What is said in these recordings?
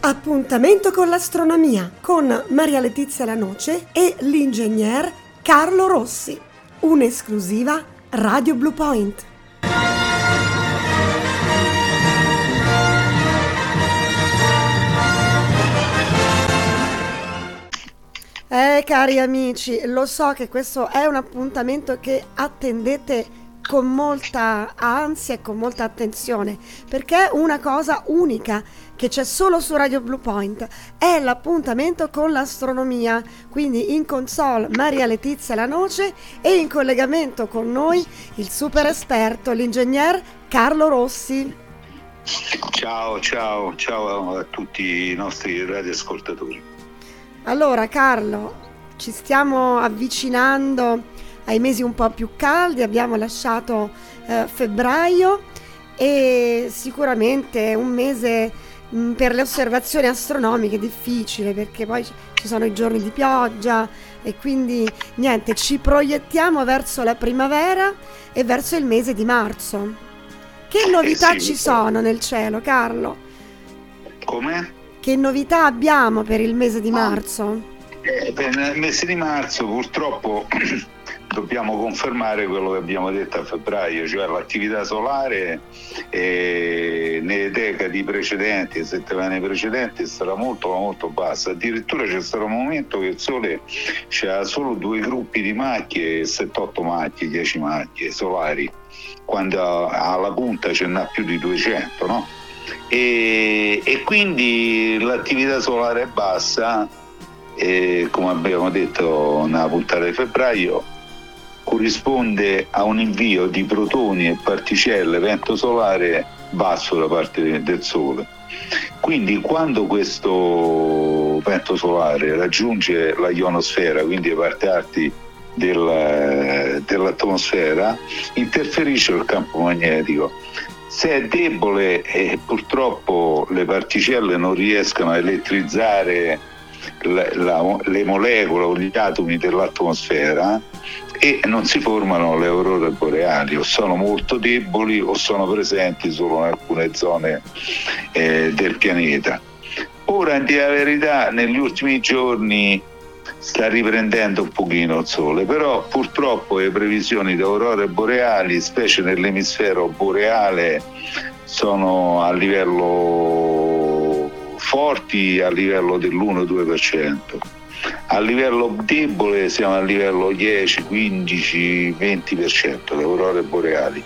Appuntamento con l'astronomia con Maria Letizia Lanoce e l'ingegner Carlo Rossi. Un'esclusiva Radio Blue Point. Eh cari amici, lo so che questo è un appuntamento che attendete con molta ansia e con molta attenzione perché una cosa unica che c'è solo su Radio Blue Point è l'appuntamento con l'astronomia quindi in console Maria Letizia Lanoce e in collegamento con noi il super esperto l'ingegner Carlo Rossi. Ciao ciao ciao a tutti i nostri radioascoltatori. Allora Carlo ci stiamo avvicinando ai mesi un po' più caldi, abbiamo lasciato eh, febbraio e sicuramente un mese mh, mm, per le osservazioni astronomiche difficile perché poi ci sono i giorni di pioggia e quindi niente, ci proiettiamo verso la primavera e verso il mese di marzo. Che eh, novità eh sì, ci sono nel cielo, Carlo? Come? Che novità abbiamo per il mese di marzo? Eh, nel mese di marzo purtroppo dobbiamo confermare quello che abbiamo detto a febbraio, cioè l'attività solare eh, nelle decadi precedenti, settimane precedenti, sarà molto molto bassa. Addirittura c'è stato un momento che il Sole c'era solo due gruppi di macchie, 7-8 macchie, 10 macchie solari, quando alla punta ce n'ha più di 200, no? E, e quindi l'attività solare è bassa, e, come abbiamo detto nella puntata di febbraio, corrisponde a un invio di protoni e particelle vento solare basso da parte del Sole. Quindi quando questo vento solare raggiunge la ionosfera, quindi le parti alti del, dell'atmosfera, interferisce col campo magnetico. Se è debole e purtroppo le particelle non riescono a elettrizzare la, la, le molecole o gli atomi dell'atmosfera, e non si formano le aurore boreali o sono molto deboli o sono presenti solo in alcune zone eh, del pianeta. Ora, in verità, negli ultimi giorni sta riprendendo un pochino il sole, però purtroppo le previsioni di aurore boreali, specie nell'emisfero boreale, sono a livello forti a livello dell'1-2% a livello debole siamo a livello 10, 15, 20% le aurore boreali,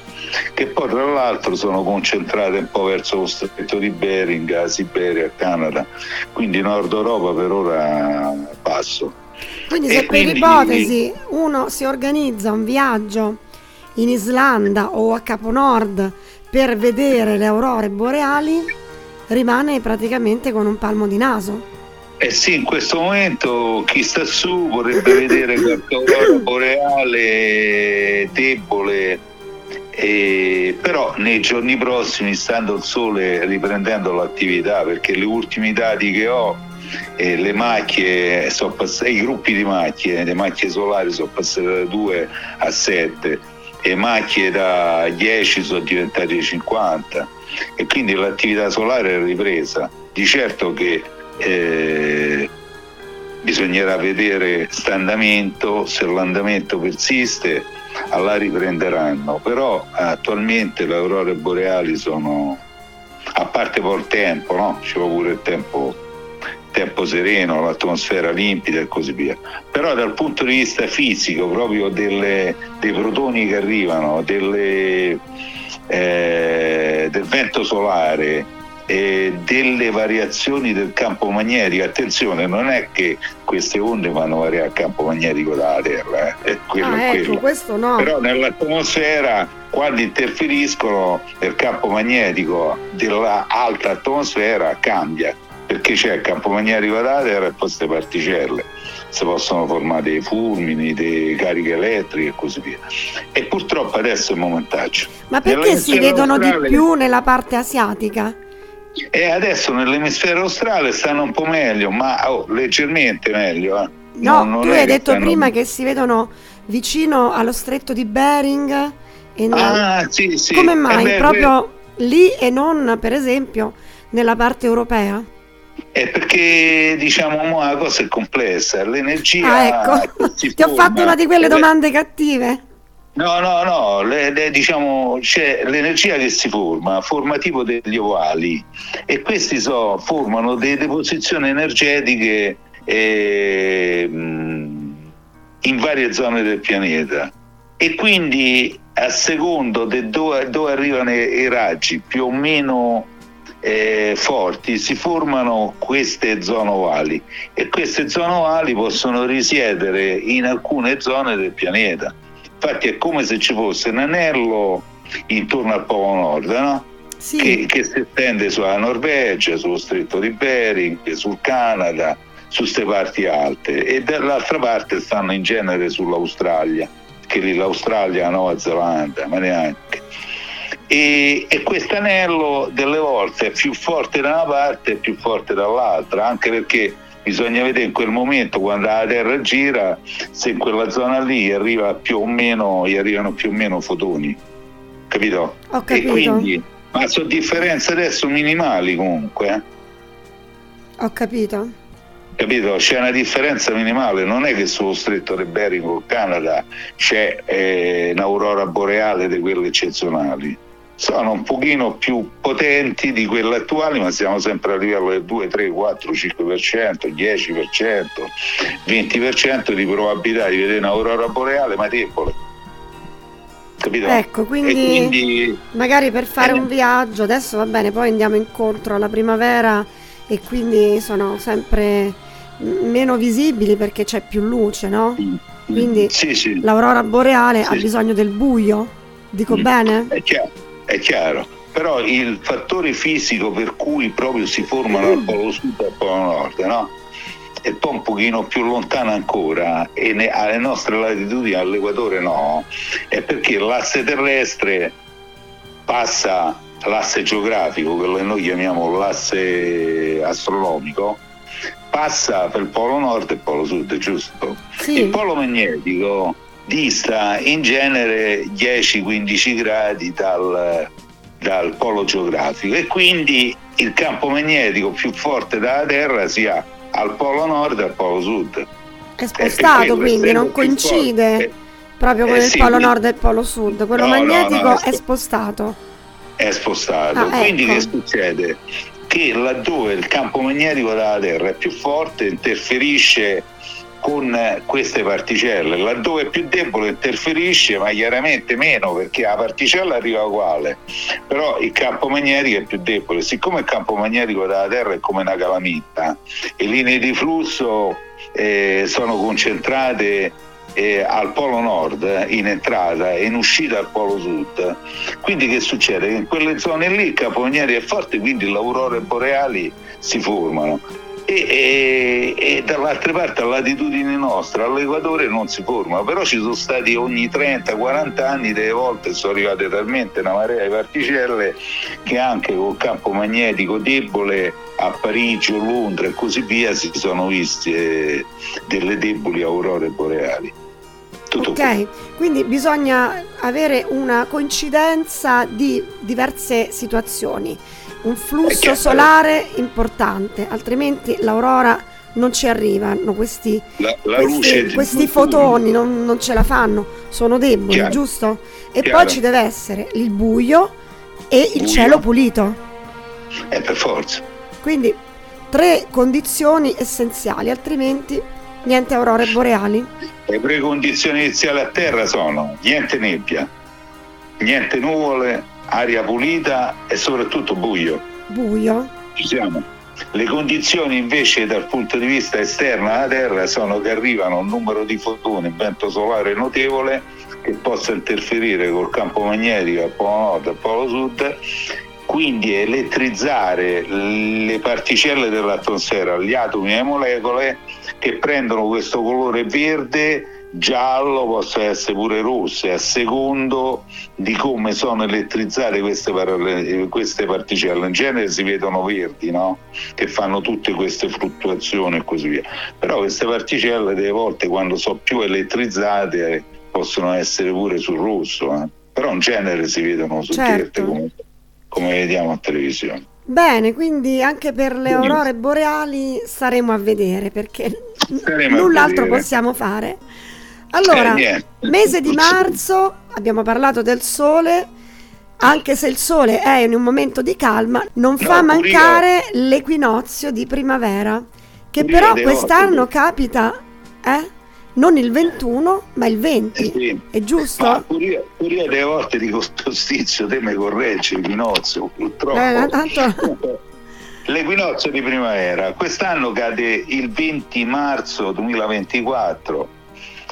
che poi tra l'altro sono concentrate un po' verso lo stretto di Bering, Siberia, Canada, quindi Nord Europa per ora basso. Quindi se e per quindi... ipotesi uno si organizza un viaggio in Islanda o a Capo Nord per vedere le aurore boreali, rimane praticamente con un palmo di naso. Eh sì, in questo momento chi sta su vorrebbe vedere qualche boreale debole, eh, però nei giorni prossimi, stando il sole, riprendendo l'attività, perché gli ultimi dati che ho, eh, le macchie, sono passate, i gruppi di macchie, le macchie solari sono passate da 2 a 7, le macchie da 10 sono diventate 50 e quindi l'attività solare è ripresa. Di certo che eh, bisognerà vedere andamento, se l'andamento persiste alla riprenderanno, però attualmente le aurore boreali sono, a parte il tempo, no? ci vuole pure il tempo, tempo sereno, l'atmosfera limpida e così via, però dal punto di vista fisico, proprio delle, dei protoni che arrivano, delle, eh, del vento solare, eh, delle variazioni del campo magnetico. Attenzione, non è che queste onde vanno variare il campo magnetico della Terra, eh. quello, ah, ecco, questo no. Però nell'atmosfera quando interferiscono il campo magnetico dell'alta atmosfera cambia perché c'è il campo magnetico della Terra e poi queste particelle si possono formare dei fulmini, delle cariche elettriche e così via. E purtroppo adesso è il momentaggio. Ma perché si vedono di più nella parte asiatica? E adesso nell'emisfero australe stanno un po' meglio, ma oh, leggermente meglio. Eh. No, non, non tu hai detto stanno... prima che si vedono vicino allo stretto di Bering. E non... Ah, sì, sì. Come mai? Eh beh, Proprio beh. lì e non, per esempio, nella parte europea? È perché diciamo la cosa è complessa, l'energia... Ah, ecco, ti forma, ho fatto una di quelle domande cattive. No, no, no, le, le, diciamo, c'è l'energia che si forma, forma tipo degli ovali. E questi so, formano delle deposizioni energetiche eh, in varie zone del pianeta. E quindi a secondo di dove, dove, arrivano i, raggi più o meno eh, forti si formano queste zone ovali e queste zone ovali possono risiedere in alcune zone del pianeta Infatti è come se ci fosse un anello intorno al Polo Nord, no? Sì. Che, che, si estende sulla Norvegia, sullo stretto di Bering, sul Canada, su queste parti alte e dall'altra parte stanno in genere sull'Australia, che lì l'Australia, la Nuova Zelanda, ma neanche. E, e questo anello delle volte è più forte da una parte e più forte dall'altra, anche perché bisogna vedere in quel momento quando la Terra gira se in quella zona lì arriva più o meno, gli arrivano più o meno fotoni, capito? Ho capito. E quindi, ma sono differenze adesso minimali comunque. Eh? Ho capito. Capito? C'è una differenza minimale, non è che sullo stretto di Bering o Canada c'è eh, un'aurora boreale di quelle eccezionali sono un pochino più potenti di quelle attuali, ma siamo sempre a livello del 2, 3, 4, 5%, 10%, 20% di probabilità di vedere un'aurora boreale, ma debole. Capito? Ecco, quindi, quindi, magari per fare eh, un viaggio, adesso va bene, poi andiamo incontro alla primavera e quindi sono sempre meno visibili perché c'è più luce, no? Mm. Quindi sì, sì. l'aurora boreale sì. ha bisogno del buio, dico mm. bene? È chiaro è chiaro, però il fattore fisico per cui proprio si formano al polo sud e al polo nord, no? E poi un pochino più lontano ancora, e ne, alle nostre latitudini, all'equatore no, è perché l'asse terrestre passa l'asse geografico, quello che noi chiamiamo l'asse astronomico, passa per il polo nord e il polo sud, giusto? Sì. Il polo magnetico dista in genere 10-15 gradi dal, dal polo geografico e quindi il campo magnetico più forte dalla Terra sia al polo nord e al polo sud. È spostato quindi, non coincide proprio con eh, il sì, polo nord e il polo sud, quello no, magnetico no, no, è, spostato. È spostato, ah, quindi ecco. che succede? Che laddove il campo magnetico della Terra è più forte interferisce con queste particelle, laddove è più debole interferisce, ma chiaramente meno perché la particella arriva uguale, però il campo magnetico è più debole. Siccome il campo magnetico della Terra è come una calamita, le linee di flusso eh, sono concentrate eh, al polo nord in entrata e in uscita al polo sud. Quindi che succede? in quelle zone lì il campo magnetico è forte, quindi le aurore boreali si formano e, e, e dall'altra parte a latitudine nostra, all'equatore non si forma, però ci sono stati ogni 30-40 anni delle volte sono arrivate talmente una marea di particelle che anche col campo magnetico debole a Parigi o Londra e così via si sono viste eh, delle deboli aurore boreali. Tutto ok, qui. quindi bisogna avere una coincidenza di diverse situazioni un flusso solare importante, altrimenti l'aurora non ci arrivano questi, la, la questi, questi fotoni, non, non, ce la fanno, sono deboli, Chiaro. giusto? E Chiaro. poi ci deve essere il buio e il buio. cielo pulito. Eh, per forza. Quindi tre condizioni essenziali, altrimenti niente aurore boreali. Le precondizioni iniziali a terra sono niente nebbia, niente nuvole, aria pulita e soprattutto buio. Buio? Ci siamo. Le condizioni invece dal punto di vista esterno alla Terra sono che arrivano un numero di fotoni, vento solare notevole che possa interferire col campo magnetico al polo nord e al polo sud, quindi elettrizzare le particelle dell'atmosfera, gli atomi e le molecole che prendono questo colore verde giallo, possono essere pure rosse, a secondo di come sono elettrizzate queste, par- queste particelle. In genere si vedono verdi, no? che fanno tutte queste fluttuazioni e così via. Però queste particelle delle volte quando sono più elettrizzate possono essere pure sul rosso, eh? però in genere si vedono su certo. come, come vediamo a televisione. Bene, quindi anche per le aurore boreali staremo a vedere perché staremo null'altro possiamo fare. Allora, eh, mese di marzo, abbiamo parlato del sole, anche se il sole è in un momento di calma, non no, fa mancare io. l'equinozio di primavera, che però quest'anno capita, eh? non il 21 ma il 20 eh sì. è giusto? Ma pure io, pure io delle volte dico stizio te mi correggi l'equinozio purtroppo eh, tanto... l'equinozio di primavera quest'anno cade il 20 marzo 2024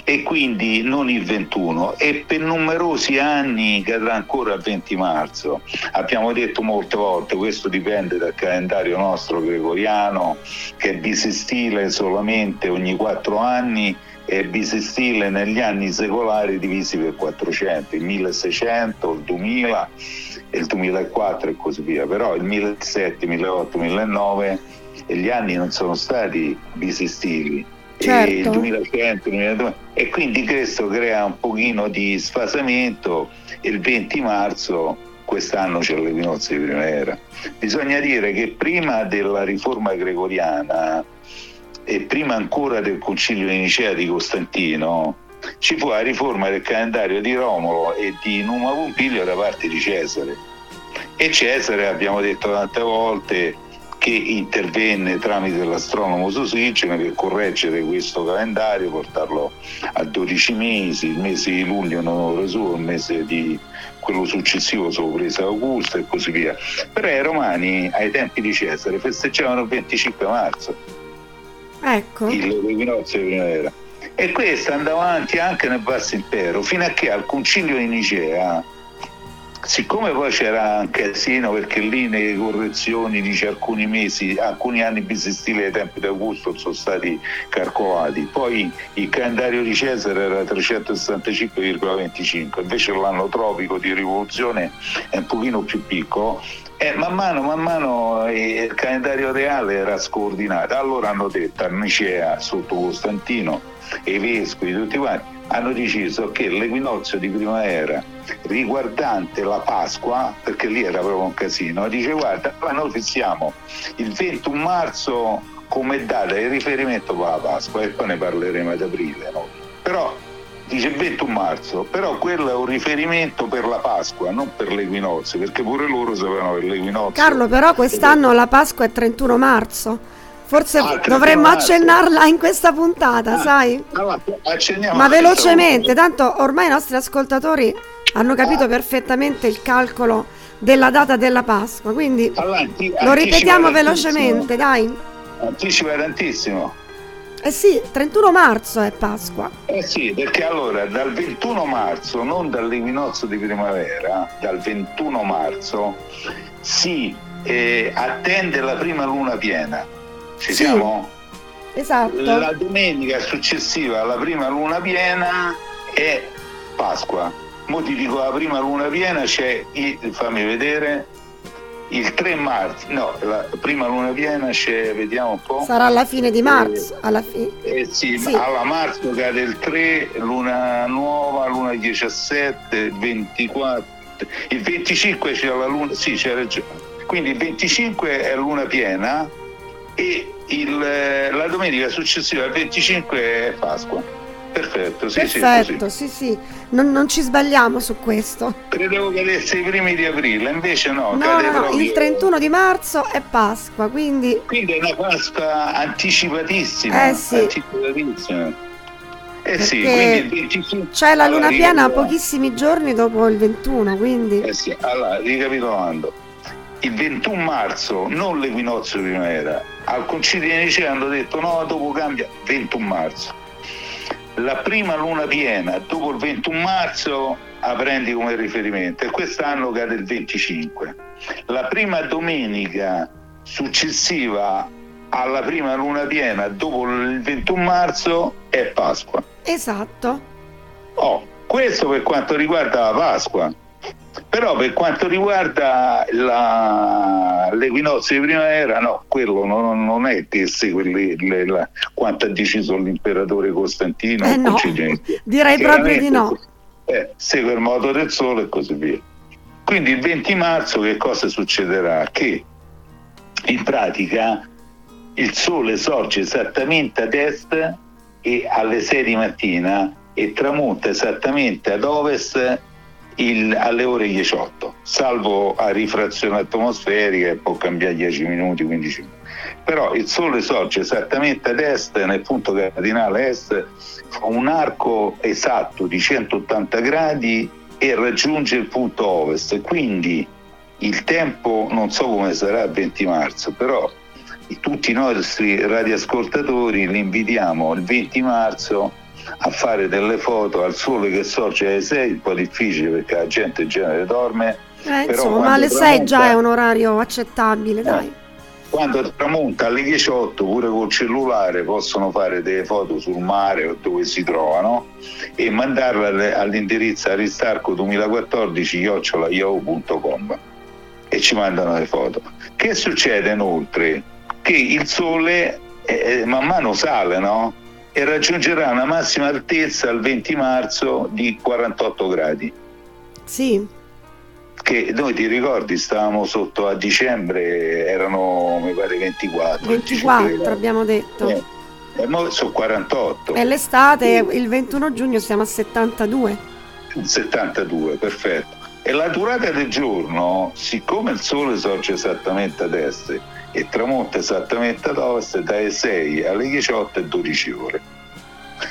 e quindi non il 21 e per numerosi anni cadrà ancora il 20 marzo. Abbiamo detto molte volte, questo dipende dal calendario nostro gregoriano che è bisestile solamente ogni quattro anni e bisestile negli anni secolari divisi per 400, il 1600, il 2000, il 2004 e così via, però il 1700, 1800, 1900 gli anni non sono stati bisestili certo. 2100, 2002, e quindi questo crea un pochino di sfasamento. Il 20 marzo quest'anno c'è l'equinozio di primavera. Bisogna dire che prima della riforma gregoriana e prima ancora del concilio di Nicea di Costantino ci fu la riforma del calendario di Romolo e di Numa Pompilio da parte di Cesare. E Cesare, abbiamo detto tante volte, che intervenne tramite l'astronomo Sosigene per correggere questo calendario, portarlo a 12 mesi, il mese di luglio non ora suo, il mese di quello successivo sono presa Augusta e così via. Però i romani ai tempi di Cesare festeggiavano il 25 marzo. Ecco. Il equinozio di primavera. E questo andava avanti anche nel Basso Impero, fino a che al concilio di Nicea Siccome poi c'era un casino perché lì nelle correzioni dice alcuni mesi, alcuni anni bisestili ai tempi di Augusto sono stati calcolati, poi il calendario di Cesare era 365,25, invece l'anno tropico di rivoluzione è un pochino più piccolo e man mano, man mano eh, il calendario reale era scordinato. Allora hanno detto a Nicea sotto Costantino e i vescovi tutti quanti hanno deciso che l'equinozio di primavera riguardante la Pasqua, perché lì era proprio un casino, dice guarda, noi fissiamo il 21 marzo come data di riferimento per la Pasqua e poi ne parleremo ad aprile. No? Però dice 21 marzo, però quello è un riferimento per la Pasqua, non per l'equinozio, perché pure loro sapevano che l'equinozio... Carlo, però quest'anno la Pasqua è 31 marzo. Forse ah, dovremmo accennarla in questa puntata, ah, sai? Allora, Ma velocemente, tanto ormai i nostri ascoltatori hanno capito ah. perfettamente il calcolo della data della Pasqua, quindi allora, anti- lo ripetiamo velocemente, dai. Anticipa tantissimo. Eh sì, 31 marzo è Pasqua. Eh sì, perché allora dal 21 marzo, non dall'equinozio di primavera, dal 21 marzo si eh, attende la prima luna piena ci sì, siamo? Esatto. La domenica successiva alla prima luna piena è Pasqua. Mo ti dico la prima luna piena c'è, il, fammi vedere, il 3 marzo, no, la prima luna piena c'è, vediamo un po'. Sarà alla fine di marzo, eh, alla fine. Eh sì, sì, alla marzo cade il 3, luna nuova, luna 17, il 24, il 25 c'è la luna, sì c'è ragione. Quindi il 25 è luna piena, e il, eh, la domenica successiva al 25 è Pasqua. Perfetto, sì, Perfetto, sì, sì, sì. Non, non, ci sbagliamo su questo. Credevo cadesse i primi di aprile, invece no. No, no, no il 31 di marzo è Pasqua, quindi... Quindi è una Pasqua anticipatissima. Eh sì. Anticipatissima. Eh sì, quindi c'è la luna allora, piena pochissimi giorni dopo il 21, quindi... Eh sì, allora, ricapitolando, il 21 marzo, non l'equinozio primavera, al concilio di Nicea hanno detto no, dopo cambia 21 marzo. La prima luna piena dopo il 21 marzo la prendi come riferimento e quest'anno cade il 25. La prima domenica successiva alla prima luna piena dopo il 21 marzo è Pasqua. Esatto. Oh, questo per quanto riguarda la Pasqua. Però per quanto riguarda la, l'equinozio di primavera, no, quello non, non è che segue le, la, quanto ha deciso l'imperatore Costantino. Eh no, direi proprio di no. Eh, segue il moto del sole e così via. Quindi il 20 marzo che cosa succederà? Che in pratica il sole sorge esattamente ad est e alle 6 di mattina e tramonta esattamente ad ovest il, alle ore 18, salvo a rifrazione atmosferica può cambiare 10 minuti, 15 minuti. Però il Sole sorge esattamente ad est, nel punto cardinale est, fa un arco esatto di 180 gradi e raggiunge il punto ovest. Quindi il tempo non so come sarà il 20 marzo, però tutti i nostri radioascoltatori li invitiamo il 20 marzo a fare delle foto al sole che sorge alle 6, un po' difficile perché la gente in genere dorme. Eh, insomma, ma alle 6 già è un orario accettabile, eh, dai. Quando tramonta alle 18 pure col cellulare possono fare delle foto sul mare o dove si trovano e mandarle all'indirizzo aristarco 2014 yahoo.com e ci mandano le foto. Che succede inoltre? Che il sole eh, man mano sale, no? E raggiungerà una massima altezza il 20 marzo di 48 gradi. Sì. Che noi ti ricordi stavamo sotto a dicembre, erano mi pare 24. 24 abbiamo detto. Eh, e noi sono 48. E l'estate, il 21 giugno siamo a 72. 72, perfetto. E la durata del giorno, siccome il sole sorge esattamente ad est, e tramonta esattamente ad ovest dalle 6 alle 18 e 12 ore.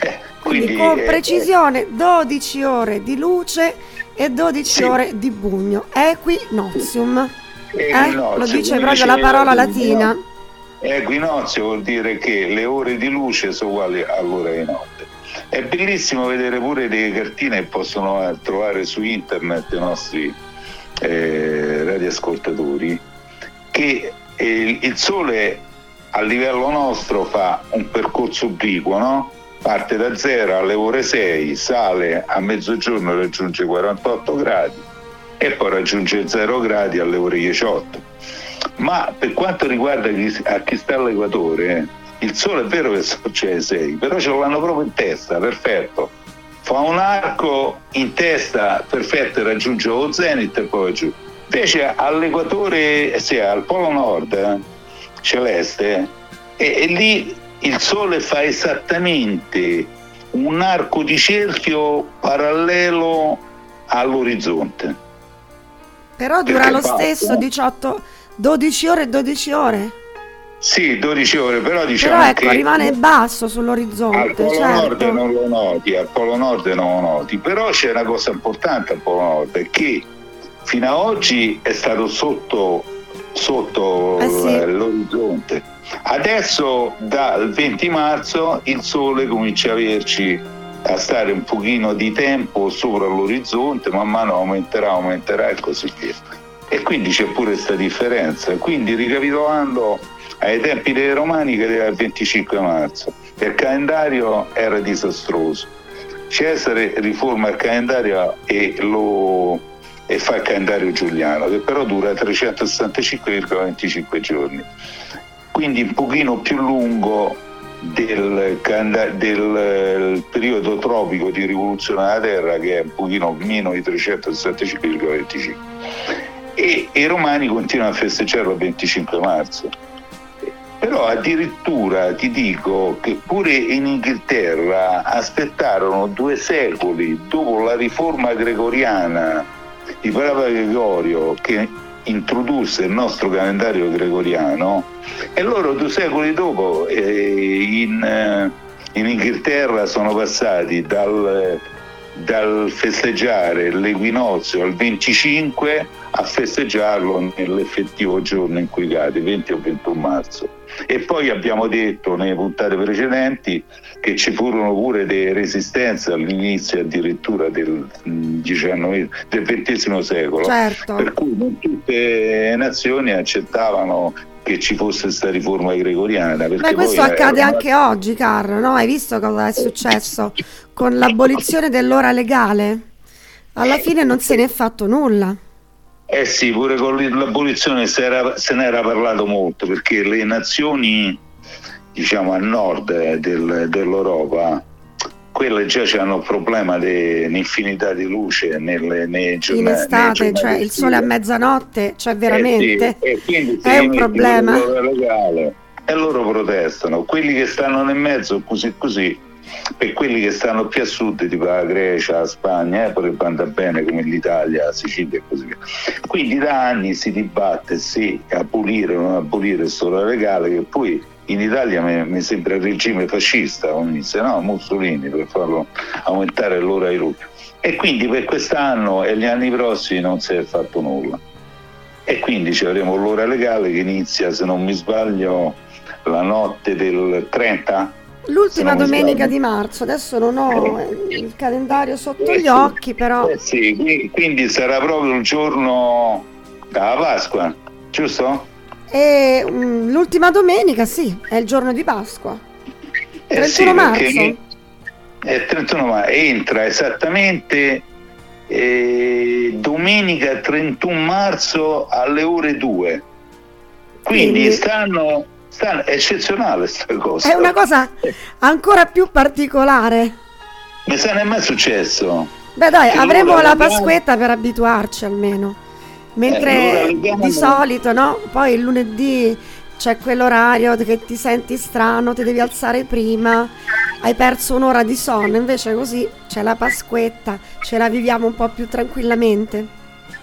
Eh, quindi, quindi, con precisione 12 ore di luce e 12 sì. ore di bugno. Equinozium. Eh? Lo dice proprio la parola latina. Equinozio vuol dire che le ore di luce sono uguali all'ora di notte. È bellissimo vedere pure delle cartine che possono trovare su internet i nostri eh, radioascoltatori che il, il Sole a livello nostro fa un percorso obliquo, no? parte da 0 alle ore 6, sale a mezzogiorno e raggiunge 48 gradi e poi raggiunge 0 gradi alle ore 18. Ma per quanto riguarda chi, a chi sta all'equatore, il sole è vero che sorge alle 6, però ce l'hanno proprio in testa, perfetto. Fa un arco in testa perfetto e raggiunge lo zenith e poi giù. Invece all'equatore, sì, al polo nord eh, celeste, e, e lì il Sole fa esattamente un arco di cerchio parallelo all'orizzonte. Però dura Perché lo stesso 18, 12 ore e 12 ore. Sì, 12 ore, però diciamo però ecco, che rimane basso sull'orizzonte. Al Polo certo. Nord non lo noti, al Polo Nord non lo noti, però c'è una cosa importante al Polo Nord, che fino ad oggi è stato sotto, sotto eh sì. l'orizzonte. Adesso dal 20 marzo il sole comincia a averci a stare un pochino di tempo sopra l'orizzonte, man mano aumenterà, aumenterà e così via. E quindi c'è pure questa differenza. Quindi ricapitolando, ai tempi dei romani cadeva il 25 marzo, il calendario era disastroso. Cesare riforma il calendario e lo e fa il calendario giuliano, che però dura 365,25 giorni. Quindi un pochino più lungo del, del, periodo tropico di rivoluzione della Terra, che è un pochino meno di 365,25. E, e i romani continuano a festeggiarlo il 25 marzo. Però addirittura ti dico che pure in Inghilterra aspettarono due secoli dopo la riforma gregoriana di Papa Gregorio che introdusse il nostro calendario gregoriano e loro due secoli dopo eh, in, eh, in, Inghilterra sono passati dal, dal festeggiare l'equinozio al 25 a festeggiarlo nell'effettivo giorno in cui cade, 20 o 21 marzo. E poi abbiamo detto nelle puntate precedenti che ci furono pure delle resistenze all'inizio addirittura del, XIX, del XX secolo, certo. per cui non tutte le nazioni accettavano che ci fosse questa riforma gregoriana. Beh, questo accade una... anche oggi, Carlo, no? Hai visto cosa è successo con l'abolizione dell'ora legale? Alla fine non se ne è fatto nulla. Eh sì, pure con l'abolizione se, era, se ne era parlato molto perché le nazioni diciamo a nord del, dell'Europa quelle già hanno un problema di un'infinità di luce nelle, nei giornali. In estate, cioè il sole a mezzanotte, cioè veramente eh sì, è un problema. Legale, e loro protestano. Quelli che stanno nel mezzo, così così, per quelli che stanno più a sud, tipo la Grecia, la Spagna, eh, potrebbe andare bene come l'Italia, la Sicilia e così via. Quindi da anni si dibatte se abolire o non abolire il sole legale, che poi in Italia mi, mi sembra il regime fascista, se no Mussolini per farlo aumentare l'ora di luce. E quindi per quest'anno e gli anni prossimi non si è fatto nulla. E quindi ci avremo l'ora legale che inizia, se non mi sbaglio, la notte del 30 L'ultima domenica di marzo, adesso non ho il calendario sotto eh, gli occhi, però... Eh sì, quindi sarà proprio il giorno della Pasqua, giusto? E, um, l'ultima domenica, sì, è il giorno di Pasqua. 31 eh sì, marzo. È 31 marzo, entra esattamente eh, domenica 31 marzo alle ore 2. Quindi, quindi stanno è eccezionale questa cosa. È una cosa ancora più particolare. Mi sa non è mai successo. Beh dai, che avremo la Pasquetta per abituarci almeno. Mentre eh, di solito, no? Poi il lunedì c'è quell'orario che ti senti strano, ti devi alzare prima, hai perso un'ora di sonno, invece così c'è la Pasquetta, ce la viviamo un po' più tranquillamente.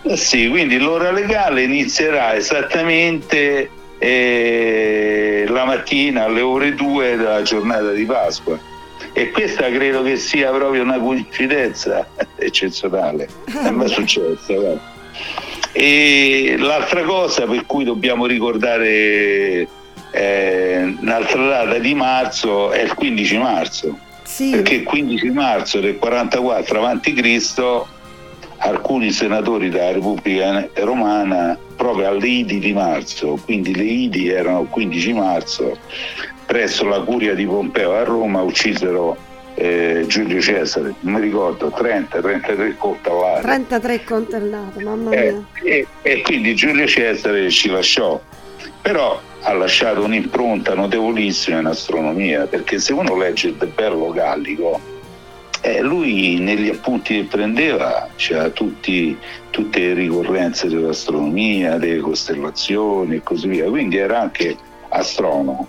Eh sì, quindi l'ora legale inizierà esattamente eh, la mattina alle ore 2 della giornata di Pasqua. E questa credo che sia proprio una coincidenza eccezionale, è mai successo. E l'altra cosa per cui dobbiamo ricordare eh, un'altra data di marzo è il 15 marzo. Sì. Perché il 15 marzo del 44 a.C. alcuni senatori della Repubblica Romana proprio alle Idi di marzo, quindi le Idi erano il 15 marzo, presso la curia di Pompeo a Roma uccisero eh, Giulio Cesare, non mi ricordo, 30-33 coltellate. 33 coltellate, mamma eh, mia. Eh, e, e quindi Giulio Cesare ci lasciò, però ha lasciato un'impronta notevolissima in astronomia, perché se uno legge il Bello Gallico, eh, lui negli appunti che prendeva c'era tutti, tutte le ricorrenze dell'astronomia, delle costellazioni e così via, quindi era anche astronomo.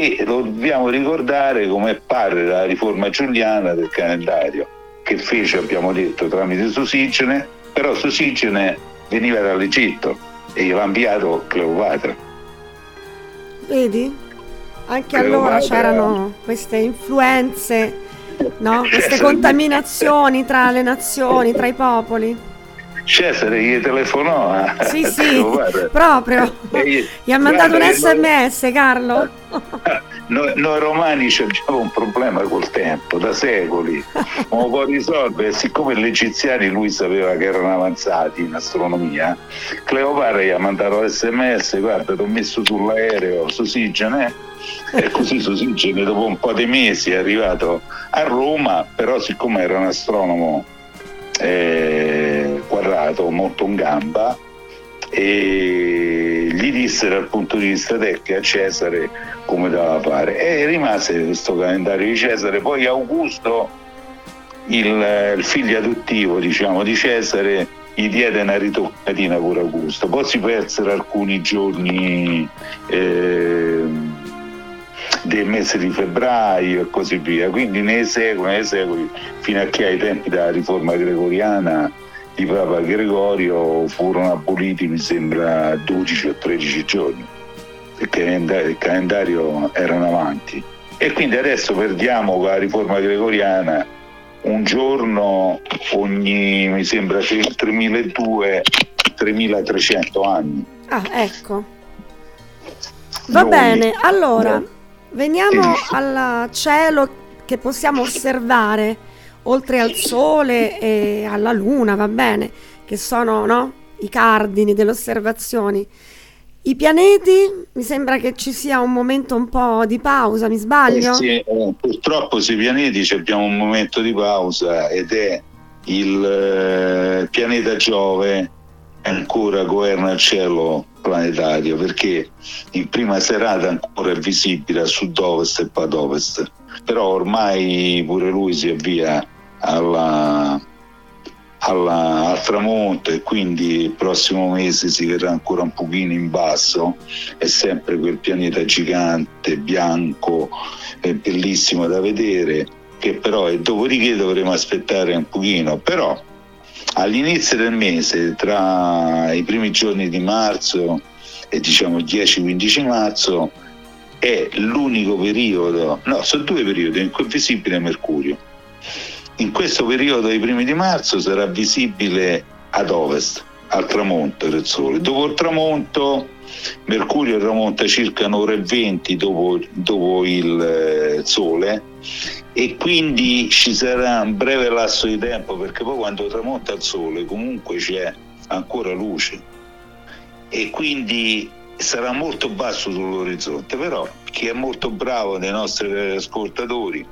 E lo dobbiamo ricordare come padre della riforma giuliana del calendario, che fece, abbiamo detto, tramite Sosigene, però Sosigene veniva dall'Egitto e gli aveva inviato Cleopatra. Vedi? Anche Cleopatra allora c'erano queste influenze no? queste contaminazioni tra le nazioni, tra i popoli. Cesare gli telefonò. Eh. Sì, sì, proprio. Gli, gli ha mandato un sms, Carlo. Noi, noi, romani abbiamo un problema col tempo, da secoli. Non lo può risolvere. Siccome gli egiziani lui sapeva che erano avanzati in astronomia, Cleopatra gli ha mandato l'sms, guarda, ti ho messo sull'aereo, su Sigene, e così Sosigene dopo un po' di mesi è arrivato a Roma, però siccome era un astronomo eh, quadrato, molto in gamba, e gli disse dal punto di vista tecnico a Cesare come doveva fare. E rimase questo calendario di Cesare. Poi Augusto il, il figlio adottivo diciamo, di Cesare gli diede una ritoccatina pure Augusto. Poi si persero alcuni giorni eh, del mese di febbraio e così via. Quindi nei secoli, nei secoli, fino a che ai tempi della riforma gregoriana di Papa Gregorio furono aboliti, mi sembra, 12 o 13 giorni, perché il calendario erano avanti. E quindi adesso perdiamo con la riforma gregoriana un giorno ogni, mi sembra, 3.200-3.300 anni. Ah, ecco. Va Noi, bene, allora... No Veniamo al cielo che possiamo osservare, oltre al Sole e alla Luna, va bene, che sono no, i cardini delle osservazioni. I pianeti, mi sembra che ci sia un momento un po' di pausa, mi sbaglio? Eh sì, eh, purtroppo sui pianeti abbiamo un momento di pausa ed è il eh, pianeta Giove ancora governa il cielo planetario perché in prima serata ancora è visibile a sud-ovest e ad ovest però ormai pure lui si avvia alla, alla, al tramonto e quindi il prossimo mese si vedrà ancora un pochino in basso, è sempre quel pianeta gigante, bianco, bellissimo da vedere, che però è dopodiché dovremo aspettare un pochino, però all'inizio del mese, tra i primi giorni di marzo e diciamo 10-15 marzo, è l'unico periodo, no, sono due periodi in cui è visibile Mercurio. In questo periodo, ai primi di marzo, sarà visibile ad ovest, al tramonto del Sole. Dopo il tramonto, Mercurio tramonta circa un'ora e venti dopo, dopo il eh, Sole e quindi ci sarà un breve lasso di tempo perché poi quando tramonta il Sole comunque c'è ancora luce e quindi sarà molto basso sull'orizzonte, però chi è molto bravo dei nostri ascoltatori,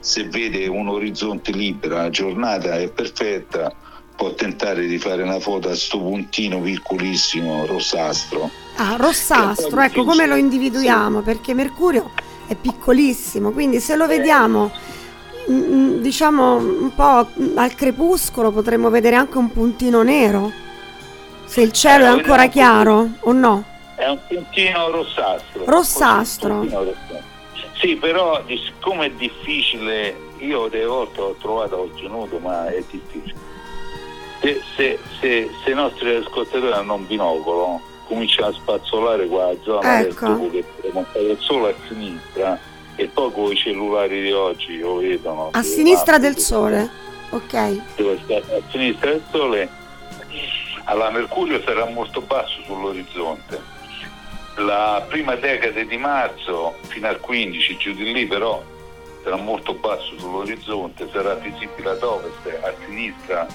se vede un orizzonte libero, la giornata è perfetta, può tentare di fare una foto a questo puntino piccolissimo rossastro. Ah, rossastro, ecco come lo individuiamo, sì. perché Mercurio è piccolissimo, quindi se lo vediamo mm, mm, diciamo un po' al crepuscolo potremmo vedere anche un puntino nero, se il cielo è ancora chiaro o no? È un puntino rossastro. Rossastro. Sì, però siccome è difficile, io delle volte ho trovato occhio nudo, ma è difficile. Se, se, se, se i nostri ascoltatori hanno un binocolo, cominciano a spazzolare qua la zona ecco. del tubo che il sole a sinistra e poi con i cellulari di oggi lo vedono. A sinistra del sole, ok. A sinistra del sole, allora Mercurio sarà molto basso sull'orizzonte la prima decade di marzo fino al 15 giù di lì però sarà molto basso sull'orizzonte, sarà visibile ad ovest, a sinistra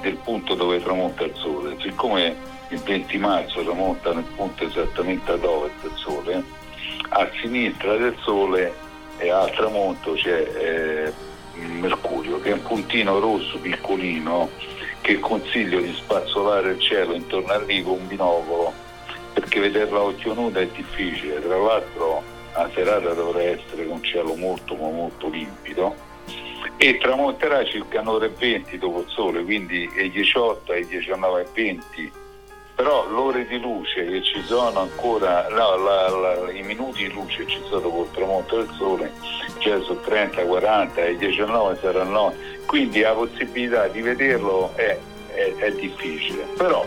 del punto dove tramonta il sole. Siccome il 20 marzo tramonta nel punto esattamente ad ovest il sole, a sinistra del sole e al tramonto c'è eh, Mercurio che è un puntino rosso piccolino che consiglio di spazzolare il cielo intorno a lì con un binocolo perché vederla occhio nudo è difficile, tra l'altro la serata dovrà essere con cielo molto ma molto limpido. E tramonterà circa un'ora e venti dopo il sole, quindi ai 18 ai 19 e 20 però l'ore di luce che ci sono ancora, no, la, la, i minuti di luce che ci sono dopo il tramonto del sole, cioè su 30, 40 e 19 saranno, quindi la possibilità di vederlo è, è, è difficile, però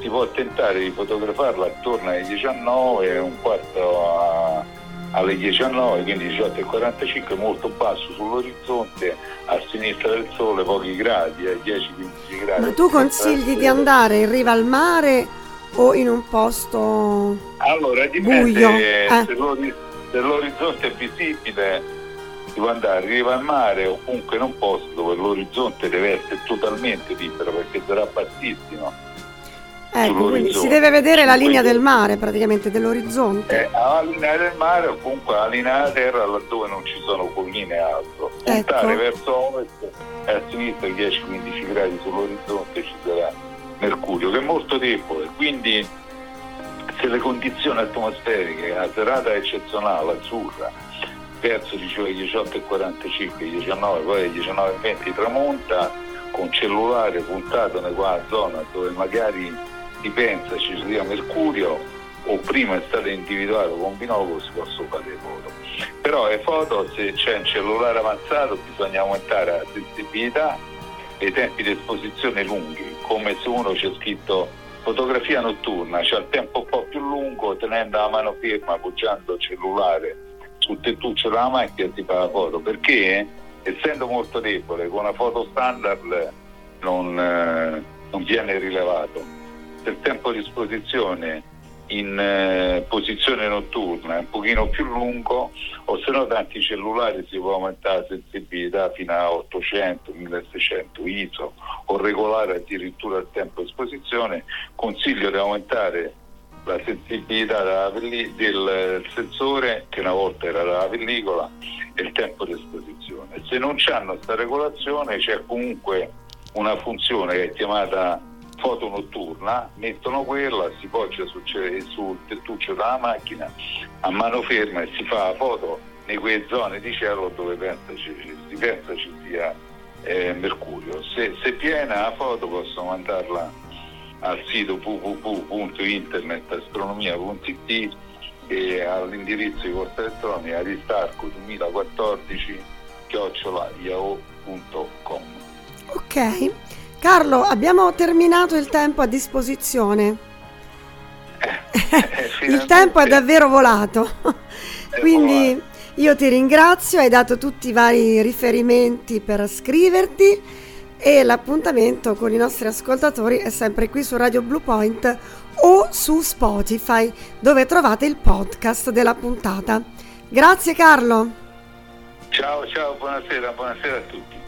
si può tentare di fotografarla attorno alle 19, un quarto a, alle 19, quindi 18.45, molto basso sull'orizzonte, a sinistra del sole, pochi gradi, a 10-15 gradi. Ma tu consigli di andare in riva al mare o in un posto allora, dipende, buio? Eh. Se, l'ori- se l'orizzonte è visibile si può andare in riva al mare o comunque in un posto dove l'orizzonte deve essere totalmente libero perché sarà bassissimo Ecco, si deve vedere la linea del mare praticamente, dell'orizzonte. Eh, alla linea del mare o comunque alla linea della terra laddove non ci sono colline e altro. Puntare ecco. verso ovest e a sinistra 10-15 gradi sull'orizzonte ci sarà Mercurio che è molto debole, quindi se le condizioni atmosferiche, la serata eccezionale, azzurra, verso dicevo 18.45, 19, poi 19.20 tramonta, con cellulare puntato in quella zona dove magari si pensa ci sia mercurio o prima è stato individuato con binocolo si possono fare foto. Però le foto se c'è un cellulare avanzato bisogna aumentare la sensibilità e i tempi di esposizione lunghi, come se uno c'è scritto fotografia notturna, c'è il tempo un po' più lungo tenendo la mano ferma, appoggiando il cellulare sul tettuccio della macchina si fa la foto, perché essendo molto debole con una foto standard non, eh, non viene rilevato del tempo di esposizione in eh, posizione notturna un pochino più lungo o se no tanti cellulari si può aumentare la sensibilità fino a 800, 1600 ISO o regolare addirittura il tempo di esposizione consiglio di aumentare la sensibilità pellic- del sensore che una volta era della pellicola e il tempo di esposizione se non c'hanno questa regolazione c'è comunque una funzione che è chiamata foto notturna, mettono quella, si poggia sul, sul tettuccio della macchina a mano ferma e si fa la foto in quelle zone di cielo dove pensa ci, si pensa ci sia eh, Mercurio. Se, se piena la foto posso mandarla al sito www.internetastronomia.it e all'indirizzo di posta elettronica aristarco 2014 chiocciolaiao.com Ok, Carlo, abbiamo terminato il tempo a disposizione. Eh, il tempo è davvero volato. Quindi io ti ringrazio, hai dato tutti i vari riferimenti per scriverti e l'appuntamento con i nostri ascoltatori è sempre qui su Radio Blue Point o su Spotify dove trovate il podcast della puntata. Grazie Carlo. Ciao, ciao, buonasera, buonasera a tutti.